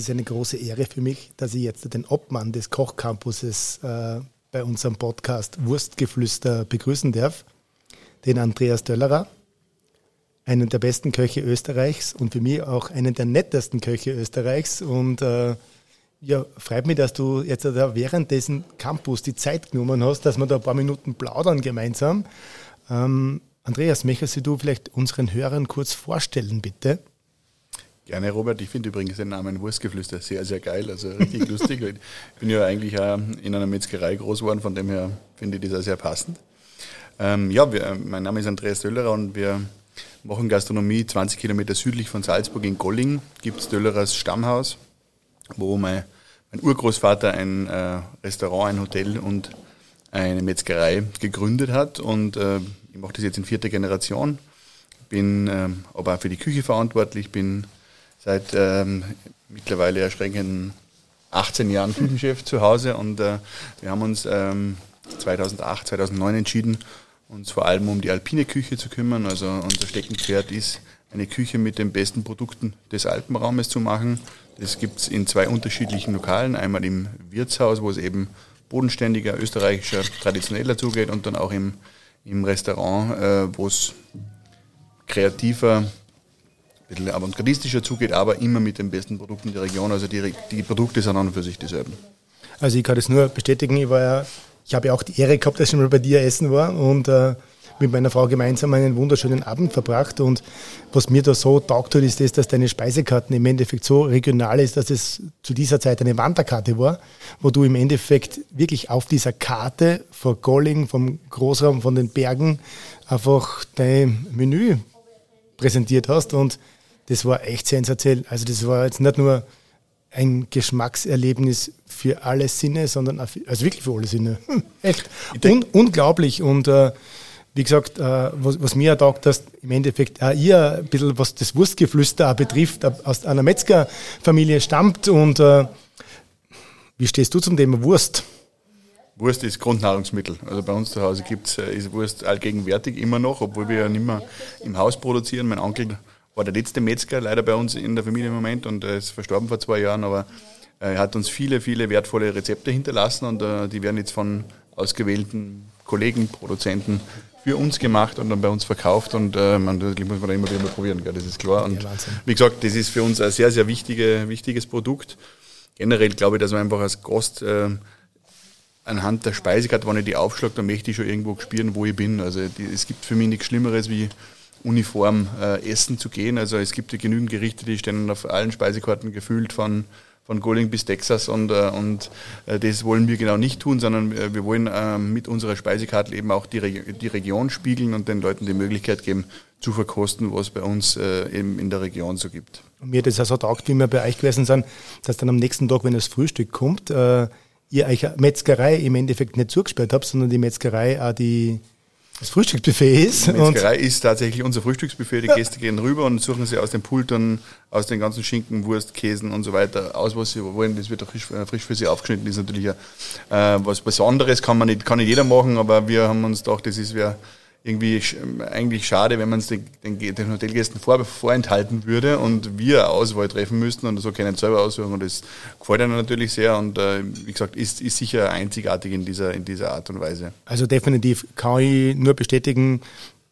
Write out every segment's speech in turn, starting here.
ist eine große Ehre für mich, dass ich jetzt den Obmann des Kochcampuses äh, bei unserem Podcast Wurstgeflüster begrüßen darf, den Andreas Döllerer, einen der besten Köche Österreichs und für mich auch einen der nettesten Köche Österreichs. Und äh, ja, freut mich, dass du jetzt während dessen Campus die Zeit genommen hast, dass wir da ein paar Minuten plaudern gemeinsam. Ähm, Andreas, möchtest du vielleicht unseren Hörern kurz vorstellen, bitte? Gerne, Robert. Ich finde übrigens den Namen Wurstgeflüster sehr, sehr geil, also richtig lustig. Ich bin ja eigentlich auch in einer Metzgerei groß geworden, von dem her finde ich das auch sehr passend. Ähm, ja, wir, mein Name ist Andreas Döllerer und wir machen Gastronomie 20 Kilometer südlich von Salzburg in Golling. Gibt es Döllerers Stammhaus, wo mein, mein Urgroßvater ein äh, Restaurant, ein Hotel und eine Metzgerei gegründet hat. Und äh, ich mache das jetzt in vierter Generation. Bin ähm, aber auch für die Küche verantwortlich, bin seit ähm, mittlerweile erschreckenden 18 Jahren Küchenchef zu Hause und äh, wir haben uns ähm, 2008, 2009 entschieden, uns vor allem um die alpine Küche zu kümmern. Also unser Steckenpferd ist, eine Küche mit den besten Produkten des Alpenraumes zu machen. Das gibt es in zwei unterschiedlichen Lokalen. Einmal im Wirtshaus, wo es eben bodenständiger, österreichischer, traditioneller zugeht und dann auch im, im Restaurant, äh, wo es kreativer, bisschen avantgardistischer zugeht, aber immer mit den besten Produkten der Region. Also die, die Produkte sind an und für sich dieselben. Also ich kann das nur bestätigen, ich war ja, ich habe ja auch die Ehre gehabt, dass ich mal bei dir essen war und äh, mit meiner Frau gemeinsam einen wunderschönen Abend verbracht. Und was mir da so taugt hat, ist das, dass deine Speisekarten im Endeffekt so regional ist, dass es zu dieser Zeit eine Wanderkarte war, wo du im Endeffekt wirklich auf dieser Karte vor Golling, vom Großraum, von den Bergen, einfach dein Menü präsentiert hast. Und das war echt sensationell. Also das war jetzt nicht nur ein Geschmackserlebnis für alle Sinne, sondern für, also wirklich für alle Sinne. Echt. Un unglaublich. Und äh, wie gesagt, äh, was, was mir taugt, dass im Endeffekt auch ihr ein bisschen, was das Wurstgeflüster auch betrifft, aus einer Metzgerfamilie stammt. Und äh, wie stehst du zum Thema Wurst? Wurst ist Grundnahrungsmittel. Also bei uns zu Hause gibt's, äh, ist Wurst allgegenwärtig immer noch, obwohl wir ja nicht mehr im Haus produzieren. Mein Onkel war der letzte Metzger leider bei uns in der Familie im Moment und er ist verstorben vor zwei Jahren, aber er hat uns viele, viele wertvolle Rezepte hinterlassen und die werden jetzt von ausgewählten Kollegen, Produzenten für uns gemacht und dann bei uns verkauft und äh, man, das muss man da immer wieder mal probieren, gell, das ist klar. Und ja, wie gesagt, das ist für uns ein sehr, sehr wichtige, wichtiges Produkt. Generell glaube ich, dass man einfach als Gast äh, anhand der Speisekarte, wenn ich die aufschlage, dann möchte ich schon irgendwo spüren, wo ich bin. Also die, es gibt für mich nichts Schlimmeres wie uniform äh, essen zu gehen. Also es gibt ja genügend Gerichte, die stehen auf allen Speisekarten gefüllt von von Golling bis Texas und, äh, und äh, das wollen wir genau nicht tun, sondern äh, wir wollen mit unserer Speisekarte eben auch die, Re die Region spiegeln und den Leuten die Möglichkeit geben, zu verkosten, was bei uns eben in der Region so gibt. Und mir hat das auch so taugt, wie wir bei euch gewesen sind, dass dann am nächsten Tag, wenn das Frühstück kommt, ihr euch Metzgerei im Endeffekt nicht zugesperrt habt, sondern die Metzgerei auch die das Frühstücksbuffet ist. Die Metzgerei ist tatsächlich unser Frühstücksbuffet. Die Gäste gehen rüber und suchen sich aus den Pultern, aus den ganzen Schinken, Wurst, Käsen und so weiter aus, was sie wollen. Das wird auch frisch, äh, frisch für sie aufgeschnitten. Das ist natürlich äh, was Besonderes, kann man nicht, kann nicht jeder machen, aber wir haben uns gedacht, das ist wer irgendwie eigentlich schade, wenn man es den, den, Hotelgästen vor, vorenthalten würde und wir Auswahl treffen müssten und so können selber aussuchen und das gefällt ihnen natürlich sehr und äh, wie gesagt, ist, ist sicher einzigartig in dieser, in dieser Art und Weise. Also definitiv kann ich nur bestätigen,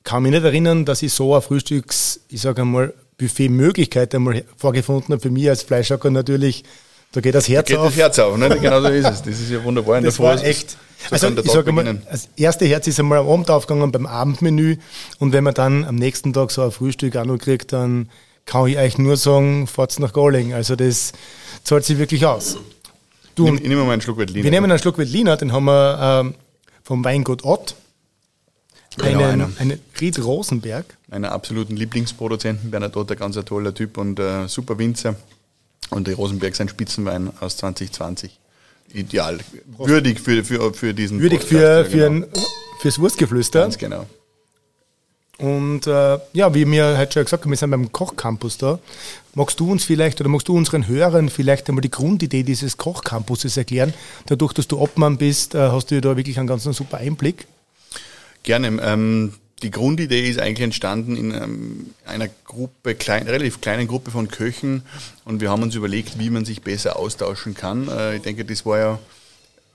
kann mich nicht erinnern, dass ich so ein Frühstücks, ich sage einmal, Buffet-Möglichkeit einmal vorgefunden habe. Für mich als Fleischhacker natürlich, da geht das Herz da geht auf. das Herz auf, ne? genau so ist es. Das ist ja wunderbar. Das war echt so also ich sage mal, das erste Herz ist einmal am Abend aufgegangen beim Abendmenü und wenn man dann am nächsten Tag so ein Frühstück auch noch kriegt, dann kann ich euch nur sagen, fahrt's nach Galling. Also das zahlt sich wirklich aus. Du, ich nehme mal einen Schluck Veltliner. Wir nehmen einen Schluck Veltliner, den haben wir ähm, vom Weingut Ott. Genau, einen, einer. einen Ried Rosenberg. Meiner absoluten Lieblingsproduzenten, Bernadotte, ganz ein toller Typ und äh, super Winzer. Und die Rosenberg sein Spitzenwein aus 2020 ideal. Würdig für, für, für diesen Würdig für, für genau. ein, fürs Wurstgeflüster. Ganz genau. Und äh, ja, wie mir heute schon gesagt haben, wir sind beim Kochcampus da. Magst du uns vielleicht oder magst du unseren Hörern vielleicht einmal die Grundidee dieses Kochcampuses erklären? Dadurch, dass du Obmann bist, äh, hast du da wirklich einen ganz super Einblick. Gerne. Ähm, die Grundidee ist eigentlich entstanden in ähm, einer Gruppe, klein, relativ kleinen Gruppe von Köchen und wir haben uns überlegt, wie man sich besser austauschen kann. Äh, ich denke, das war ja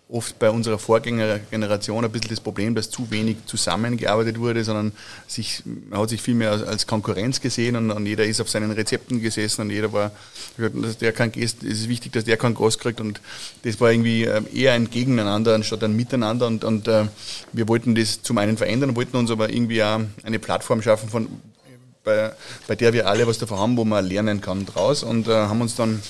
oft bei unserer Vorgängergeneration ein bisschen das Problem, dass zu wenig zusammengearbeitet wurde, sondern sich, man hat sich viel mehr als Konkurrenz gesehen und, und jeder ist auf seinen Rezepten gesessen und jeder war, der Gast, es ist wichtig, dass der keinen Gast kriegt und das war irgendwie ähm, eher ein Gegeneinander anstatt ein Miteinander und, und äh, wir wollten das zum einen verändern, wollten uns aber irgendwie auch eine Plattform schaffen, von, bei, bei der wir alle was davon haben, wo man lernen kann draus und äh, haben uns dann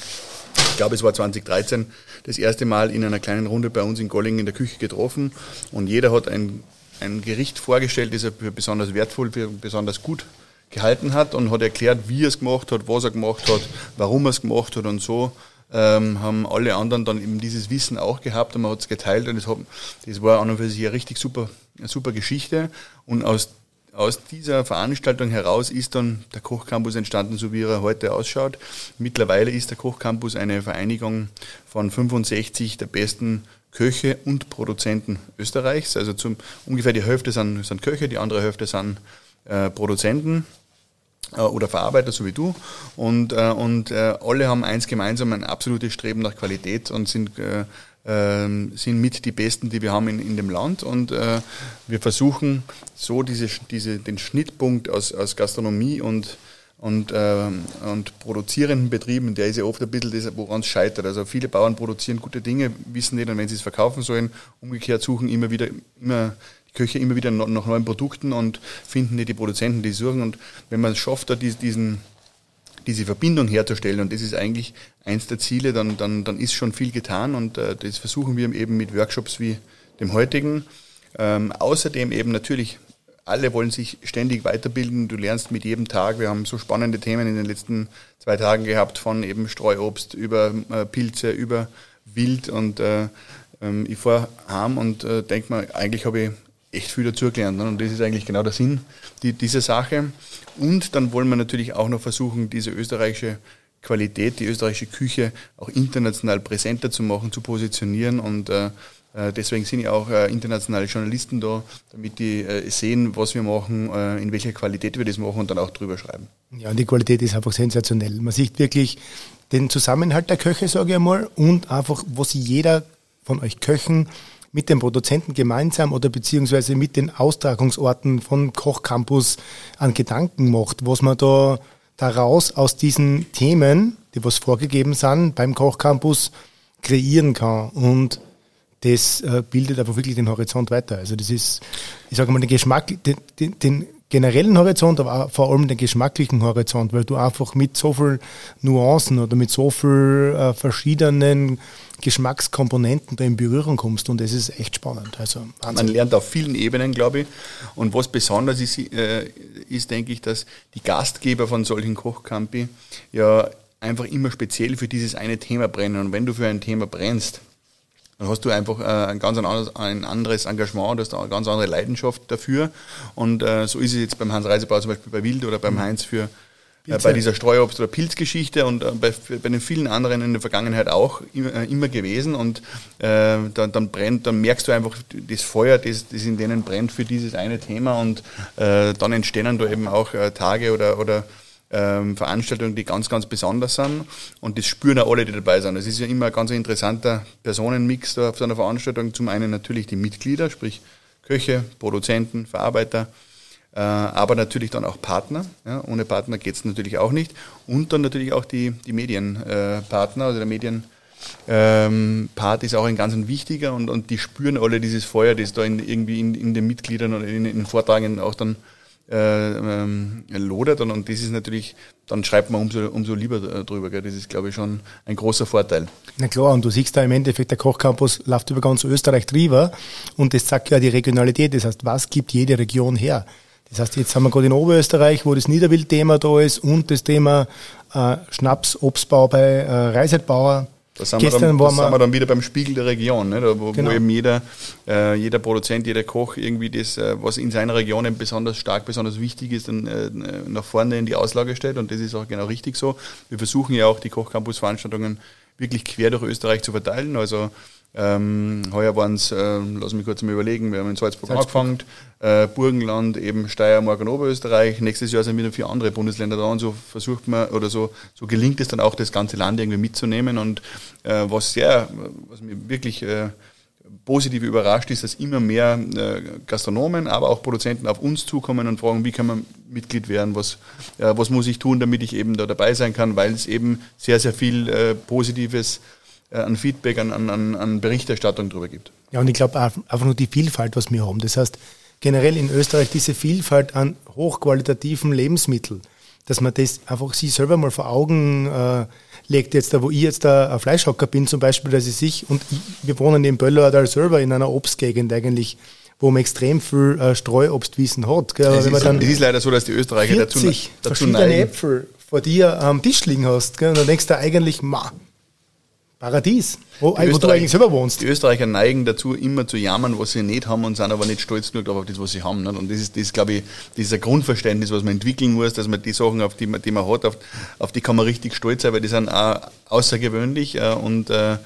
ich glaube, es war 2013 das erste Mal in einer kleinen Runde bei uns in Golling in der Küche getroffen und jeder hat ein, ein Gericht vorgestellt, das er für besonders wertvoll, für besonders gut gehalten hat und hat erklärt, wie er es gemacht hat, was er gemacht hat, warum er es gemacht hat und so. Ähm, haben alle anderen dann eben dieses Wissen auch gehabt und man hat es geteilt und das, hat, das war an und für sich eine richtig super, eine super Geschichte und aus aus dieser Veranstaltung heraus ist dann der Kochcampus entstanden, so wie er heute ausschaut. Mittlerweile ist der Kochcampus eine Vereinigung von 65 der besten Köche und Produzenten Österreichs. Also zum, ungefähr die Hälfte sind, sind Köche, die andere Hälfte sind äh, Produzenten äh, oder Verarbeiter, so wie du. Und, äh, und äh, alle haben eins gemeinsam, ein absolutes Streben nach Qualität und sind äh, sind mit die besten, die wir haben in, in dem Land. Und äh, wir versuchen so diese, diese, den Schnittpunkt aus, aus Gastronomie und, und, äh, und produzierenden Betrieben, der ist ja oft ein bisschen woran es scheitert. Also viele Bauern produzieren gute Dinge, wissen nicht, und wenn sie es verkaufen sollen, umgekehrt suchen immer wieder, immer die Köche immer wieder nach neuen Produkten und finden nicht die Produzenten, die suchen. Und wenn man es schafft, da diesen, diese Verbindung herzustellen. Und das ist eigentlich eins der Ziele, dann, dann, dann ist schon viel getan und äh, das versuchen wir eben mit Workshops wie dem heutigen. Ähm, außerdem eben natürlich, alle wollen sich ständig weiterbilden. Du lernst mit jedem Tag. Wir haben so spannende Themen in den letzten zwei Tagen gehabt, von eben Streuobst über äh, Pilze, über Wild und äh, ähm, ich fahre heim und äh, denke mir, eigentlich habe ich echt viel dazugelernt. Ne? Und das ist eigentlich genau der Sinn die, dieser Sache. Und dann wollen wir natürlich auch noch versuchen, diese österreichische Qualität, die österreichische Küche auch international präsenter zu machen, zu positionieren und äh, äh Deswegen sind ja auch äh, internationale Journalisten da, damit die äh, sehen, was wir machen, in welcher Qualität wir das machen und dann auch drüber schreiben. Ja, und die Qualität ist einfach sensationell. Man sieht wirklich den Zusammenhalt der Köche, sage ich einmal, und einfach, was jeder von euch Köchen mit den Produzenten gemeinsam oder beziehungsweise mit den Austragungsorten von Kochcampus an Gedanken macht, was man da daraus aus diesen Themen, die was vorgegeben sind, beim Kochcampus kreieren kann. Und das äh, bildet einfach wirklich den Horizont weiter. Also das ist, ich sage mal, den Geschmack, den, den, den generellen Horizont, aber vor allem den geschmacklichen Horizont, weil du einfach mit so viel Nuancen oder mit so viel äh, verschiedenen Geschmackskomponenten da in Berührung kommst und das ist echt spannend. Also Man lernt auf vielen Ebenen, glaube ich. Und was besonders ist, äh, ist, denke ich, dass die Gastgeber von solchen Kochcampi ja einfach immer speziell für dieses eine Thema brennen. Und wenn du für ein Thema brennst, dann hast du einfach äh, ein ganz anderes, ein anderes Engagement, du hast eine ganz andere Leidenschaft dafür. Und äh, so ist es jetzt beim Hans Reisebauer zum Beispiel bei Wild oder beim mhm. Heinz für äh, bei dieser Streuobst- oder Pilzgeschichte und bei, bei, den vielen anderen in der Vergangenheit auch immer, immer gewesen. Und äh, dann, dann, brennt, dann merkst du einfach das Feuer, das, das in denen brennt für dieses eine Thema. Und äh, dann entstehen da eben auch äh, Tage oder, oder ähm, Veranstaltungen, die ganz, ganz besonders sind. Und das spüren auch alle, die dabei sind. Es ist ja immer ein ganz interessanter Personenmix da auf so einer Veranstaltung. Zum einen natürlich die Mitglieder, sprich Köche, Produzenten, Verarbeiter äh, aber natürlich dann auch Partner. Ja, ohne Partner geht es natürlich auch nicht. Und dann natürlich auch die, die Medienpartner, also der Medienpart ähm, ist auch ein ganz wichtiger und, und die spüren alle dieses Feuer, das da in, irgendwie in, in den Mitgliedern oder in, in den Vortragenden auch dann äh, ähm, lodert und, und das ist natürlich, dann schreibt man umso, umso lieber drüber. Gell? Das ist, glaube ich, schon ein großer Vorteil. Na klar, und du siehst da im Endeffekt, der Kochcampus läuft über ganz Österreich drüber und das sagt ja die Regionalität. Das heißt, was gibt jede Region her? Das heißt, jetzt haben wir gerade in Oberösterreich, wo das Niederwild-Thema da ist und das Thema äh, Schnaps, Obstbau bei äh, Reisetbauer. Da sind, Gestern wir dann, da sind wir dann wieder beim Spiegel der Region, ne? da, wo, genau. wo eben jeder, äh, jeder Produzent, jeder Koch irgendwie das, äh, was in seiner Region eben besonders stark, besonders wichtig ist, dann äh, nach vorne in die Auslage stellt und das ist auch genau richtig so. Wir versuchen ja auch die Kochcampus-Veranstaltungen wirklich quer durch Österreich zu verteilen. Also Ähm, heuer waren es, äh, lass mich kurz mal überlegen, wir haben in Salzburg, Salzburg. angefangen, äh, Burgenland, eben Steiermark und Oberösterreich. Nächstes Jahr sind wieder vier andere Bundesländer da und so versucht man oder so, so gelingt es dann auch, das ganze Land irgendwie mitzunehmen. Und äh, was sehr, was mir wirklich äh, positiv überrascht ist, dass immer mehr äh, Gastronomen, aber auch Produzenten auf uns zukommen und fragen, wie kann man Mitglied werden, was, äh, was muss ich tun, damit ich eben da dabei sein kann, weil es eben sehr, sehr viel äh, Positives äh, an Feedback, an, an, an Berichterstattung darüber gibt. Ja, und ich glaube einfach nur die Vielfalt, was wir haben. Das heißt, generell in Österreich diese Vielfalt an hochqualitativen Lebensmitteln, dass man das einfach sich selber mal vor Augen äh, legt, jetzt da, wo ich jetzt da ein Fleischhocker bin zum Beispiel, dass ich sich, und ich, wir wohnen in Bölleradal selber in einer Obstgegend eigentlich, wo man extrem viel äh, Streuobstwiesen hat. Gell? Es, ist, es ist leider so, dass die Österreicher dazu, dazu verschiedene neigen. Äpfel vor dir am Tisch liegen hast. Gell? Und dann denkst du eigentlich, ma, Paradies, wo, wo du eigentlich selber wohnst. Die Österreicher neigen dazu, immer zu jammern, was sie nicht haben und sind aber nicht stolz genug auf das, was sie haben. Nicht? Und das ist, das ist, glaube ich, dieses Grundverständnis, was man entwickeln muss, dass man die Sachen, auf die man, die man hat, auf, auf die kann man richtig stolz sein, weil die sind auch außergewöhnlich und äh,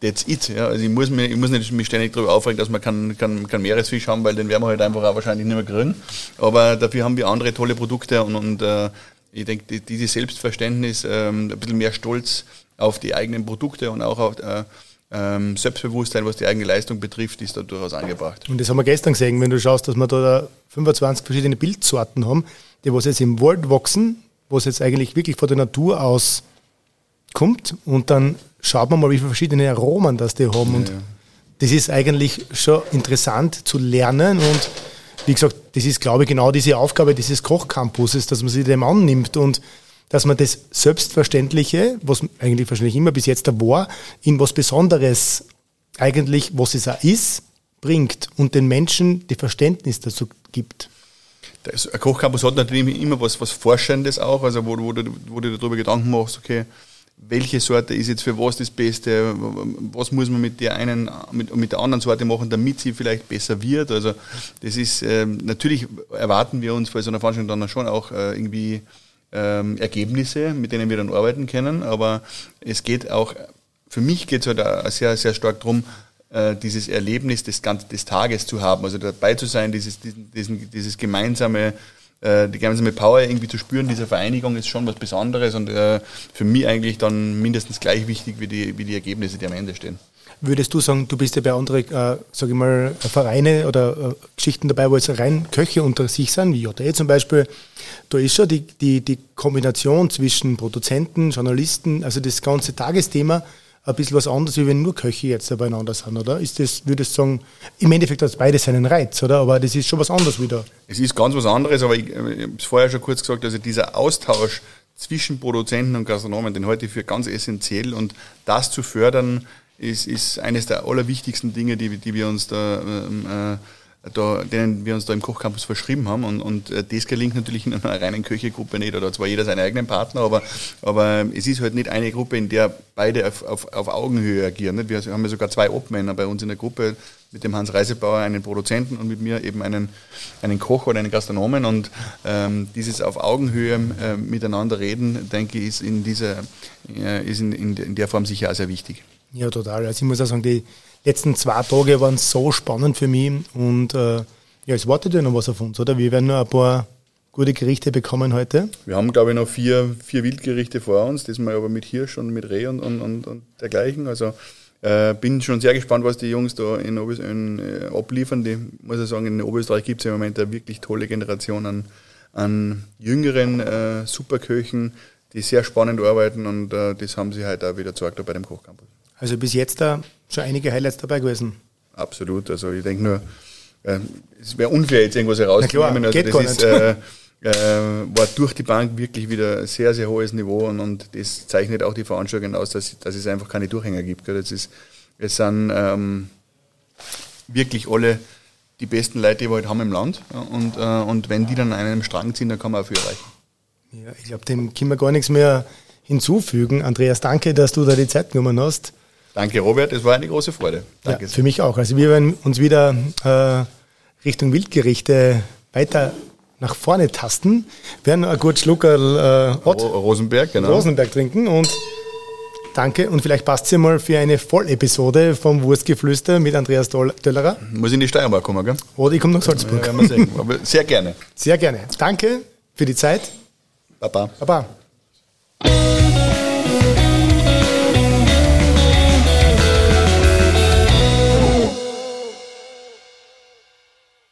that's it. Ja. Also ich muss, mir, ich muss nicht mich ständig darüber aufregen, dass wir keinen kein, kein Meeresfisch haben, weil den werden wir halt einfach auch wahrscheinlich nicht mehr kriegen. Aber dafür haben wir andere tolle Produkte und, und äh, ich denke, dieses Selbstverständnis, ähm, ein bisschen mehr Stolz auf die eigenen Produkte und auch auf äh, ähm, Selbstbewusstsein, was die eigene Leistung betrifft, ist da durchaus angebracht. Und das haben wir gestern gesehen, wenn du schaust, dass wir da 25 verschiedene Bildsorten haben, die was jetzt im Wald wachsen, was jetzt eigentlich wirklich von der Natur aus kommt und dann schaut man mal, wie viele verschiedene Aromen das die haben ja, und ja. das ist eigentlich schon interessant zu lernen und wie gesagt, das ist glaube ich genau diese Aufgabe dieses Kochcampuses, dass man sich dem annimmt und dass man das Selbstverständliche, was eigentlich wahrscheinlich immer bis jetzt da war, in was Besonderes eigentlich, was es auch ist, bringt und den Menschen die Verständnis dazu gibt. Ein Kochcampus hat natürlich immer was, was Forschendes auch, also wo, wo, du, wo du darüber Gedanken machst, okay, welche Sorte ist jetzt für was das Beste, was muss man mit der einen, mit, mit der anderen Sorte machen, damit sie vielleicht besser wird. Also das ist ähm, natürlich erwarten wir uns bei so einer Veranstaltung dann schon auch äh, irgendwie ähm, Ergebnisse, mit denen wir dann arbeiten können. Aber es geht auch, für mich geht es halt sehr, sehr stark darum, äh, dieses Erlebnis des, des Tages zu haben, also dabei zu sein, dieses, diesen, dieses gemeinsame äh, die gemeinsame Power irgendwie zu spüren, dieser Vereinigung ist schon was Besonderes und äh, für mich eigentlich dann mindestens gleich wichtig wie die, wie die Ergebnisse, die am Ende stehen. Würdest du sagen, du bist ja bei anderen, äh, sage ich mal, Vereine oder äh, Geschichten dabei, wo jetzt rein Köche unter sich sind, wie JE zum Beispiel, da ist schon die, die, die Kombination zwischen Produzenten, Journalisten, also das ganze Tagesthema, ein bisschen was anderes, wie wenn nur Köche jetzt beieinander sind, oder? Ist das, würdest du sagen, im Endeffekt hat es beides seinen Reiz, oder? Aber das ist schon was anderes wieder. Es ist ganz was anderes, aber ich, ich habe es vorher schon kurz gesagt, also dieser Austausch zwischen Produzenten und Gastronomen, den ich für ganz essentiell und das zu fördern, ist, ist eines der allerwichtigsten Dinge, die, die wir uns da, ähm, äh, da, denen wir uns da im Kochcampus verschrieben haben. Und, und äh, das gelingt natürlich in einer reinen Köchegruppe nicht. Oder zwar jeder seinen eigenen Partner, aber, aber es ist halt nicht eine Gruppe, in der beide auf, auf, auf Augenhöhe agieren. Wir haben ja sogar zwei Obmänner bei uns in der Gruppe, mit dem Hans Reisebauer einen Produzenten und mit mir eben einen, einen Koch oder einen Gastronomen. Und ähm, dieses auf Augenhöhe äh, miteinander reden, denke ich, ist in, dieser, äh, ist in, in der Form sicher auch sehr wichtig. Ja, total. Also ich muss auch sagen, die letzten zwei Tage waren so spannend für mich und äh, ja, es wartet ja noch was auf uns, oder? Wir werden noch ein paar gute Gerichte bekommen heute. Wir haben, glaube ich, noch vier, vier Wildgerichte vor uns, diesmal aber mit Hirsch und mit Reh und, und, und, und dergleichen. Also äh, bin schon sehr gespannt, was die Jungs da in, in äh, abliefern. Die, muss ich sagen, in Oberösterreich gibt es im Moment eine wirklich tolle Generation an, an jüngeren äh, Superköchen, die sehr spannend arbeiten und äh, das haben sie halt auch wieder gezeigt bei dem Kochcampus. Also bis jetzt da schon einige Highlights dabei gewesen. Absolut. Also ich denke nur, äh, es wäre unfair, jetzt irgendwas herauszunehmen. Also das ist, äh, äh, war durch die Bank wirklich wieder ein sehr, sehr hohes Niveau und, und das zeichnet auch die Veranstaltung aus, dass, dass es einfach keine Durchhänger gibt. Das ist, es sind ähm, wirklich alle die besten Leute, die wir heute haben im Land. Und, äh, und wenn die dann an einem Strang ziehen, dann kann man auch viel erreichen. Ja, ich glaube, dem können wir gar nichts mehr hinzufügen. Andreas, danke, dass du da die Zeit genommen hast. Danke, Robert. Es war eine große Freude. Danke. Ja, für mich auch. Also wir werden uns wieder äh, Richtung Wildgerichte weiter nach vorne tasten, werden ein gut Schluckerl äh, Rosenberg, genau. Rosenberg trinken und Danke und vielleicht passt sie mal für eine Vollepisode vom Wurstgeflüster mit Andreas Döllerer. Muss in die Steiermark kommen, gell? Oder ich komme nach Salzburg. Ja, wir sehr gerne. Sehr gerne. Danke für die Zeit. Baba. Baba.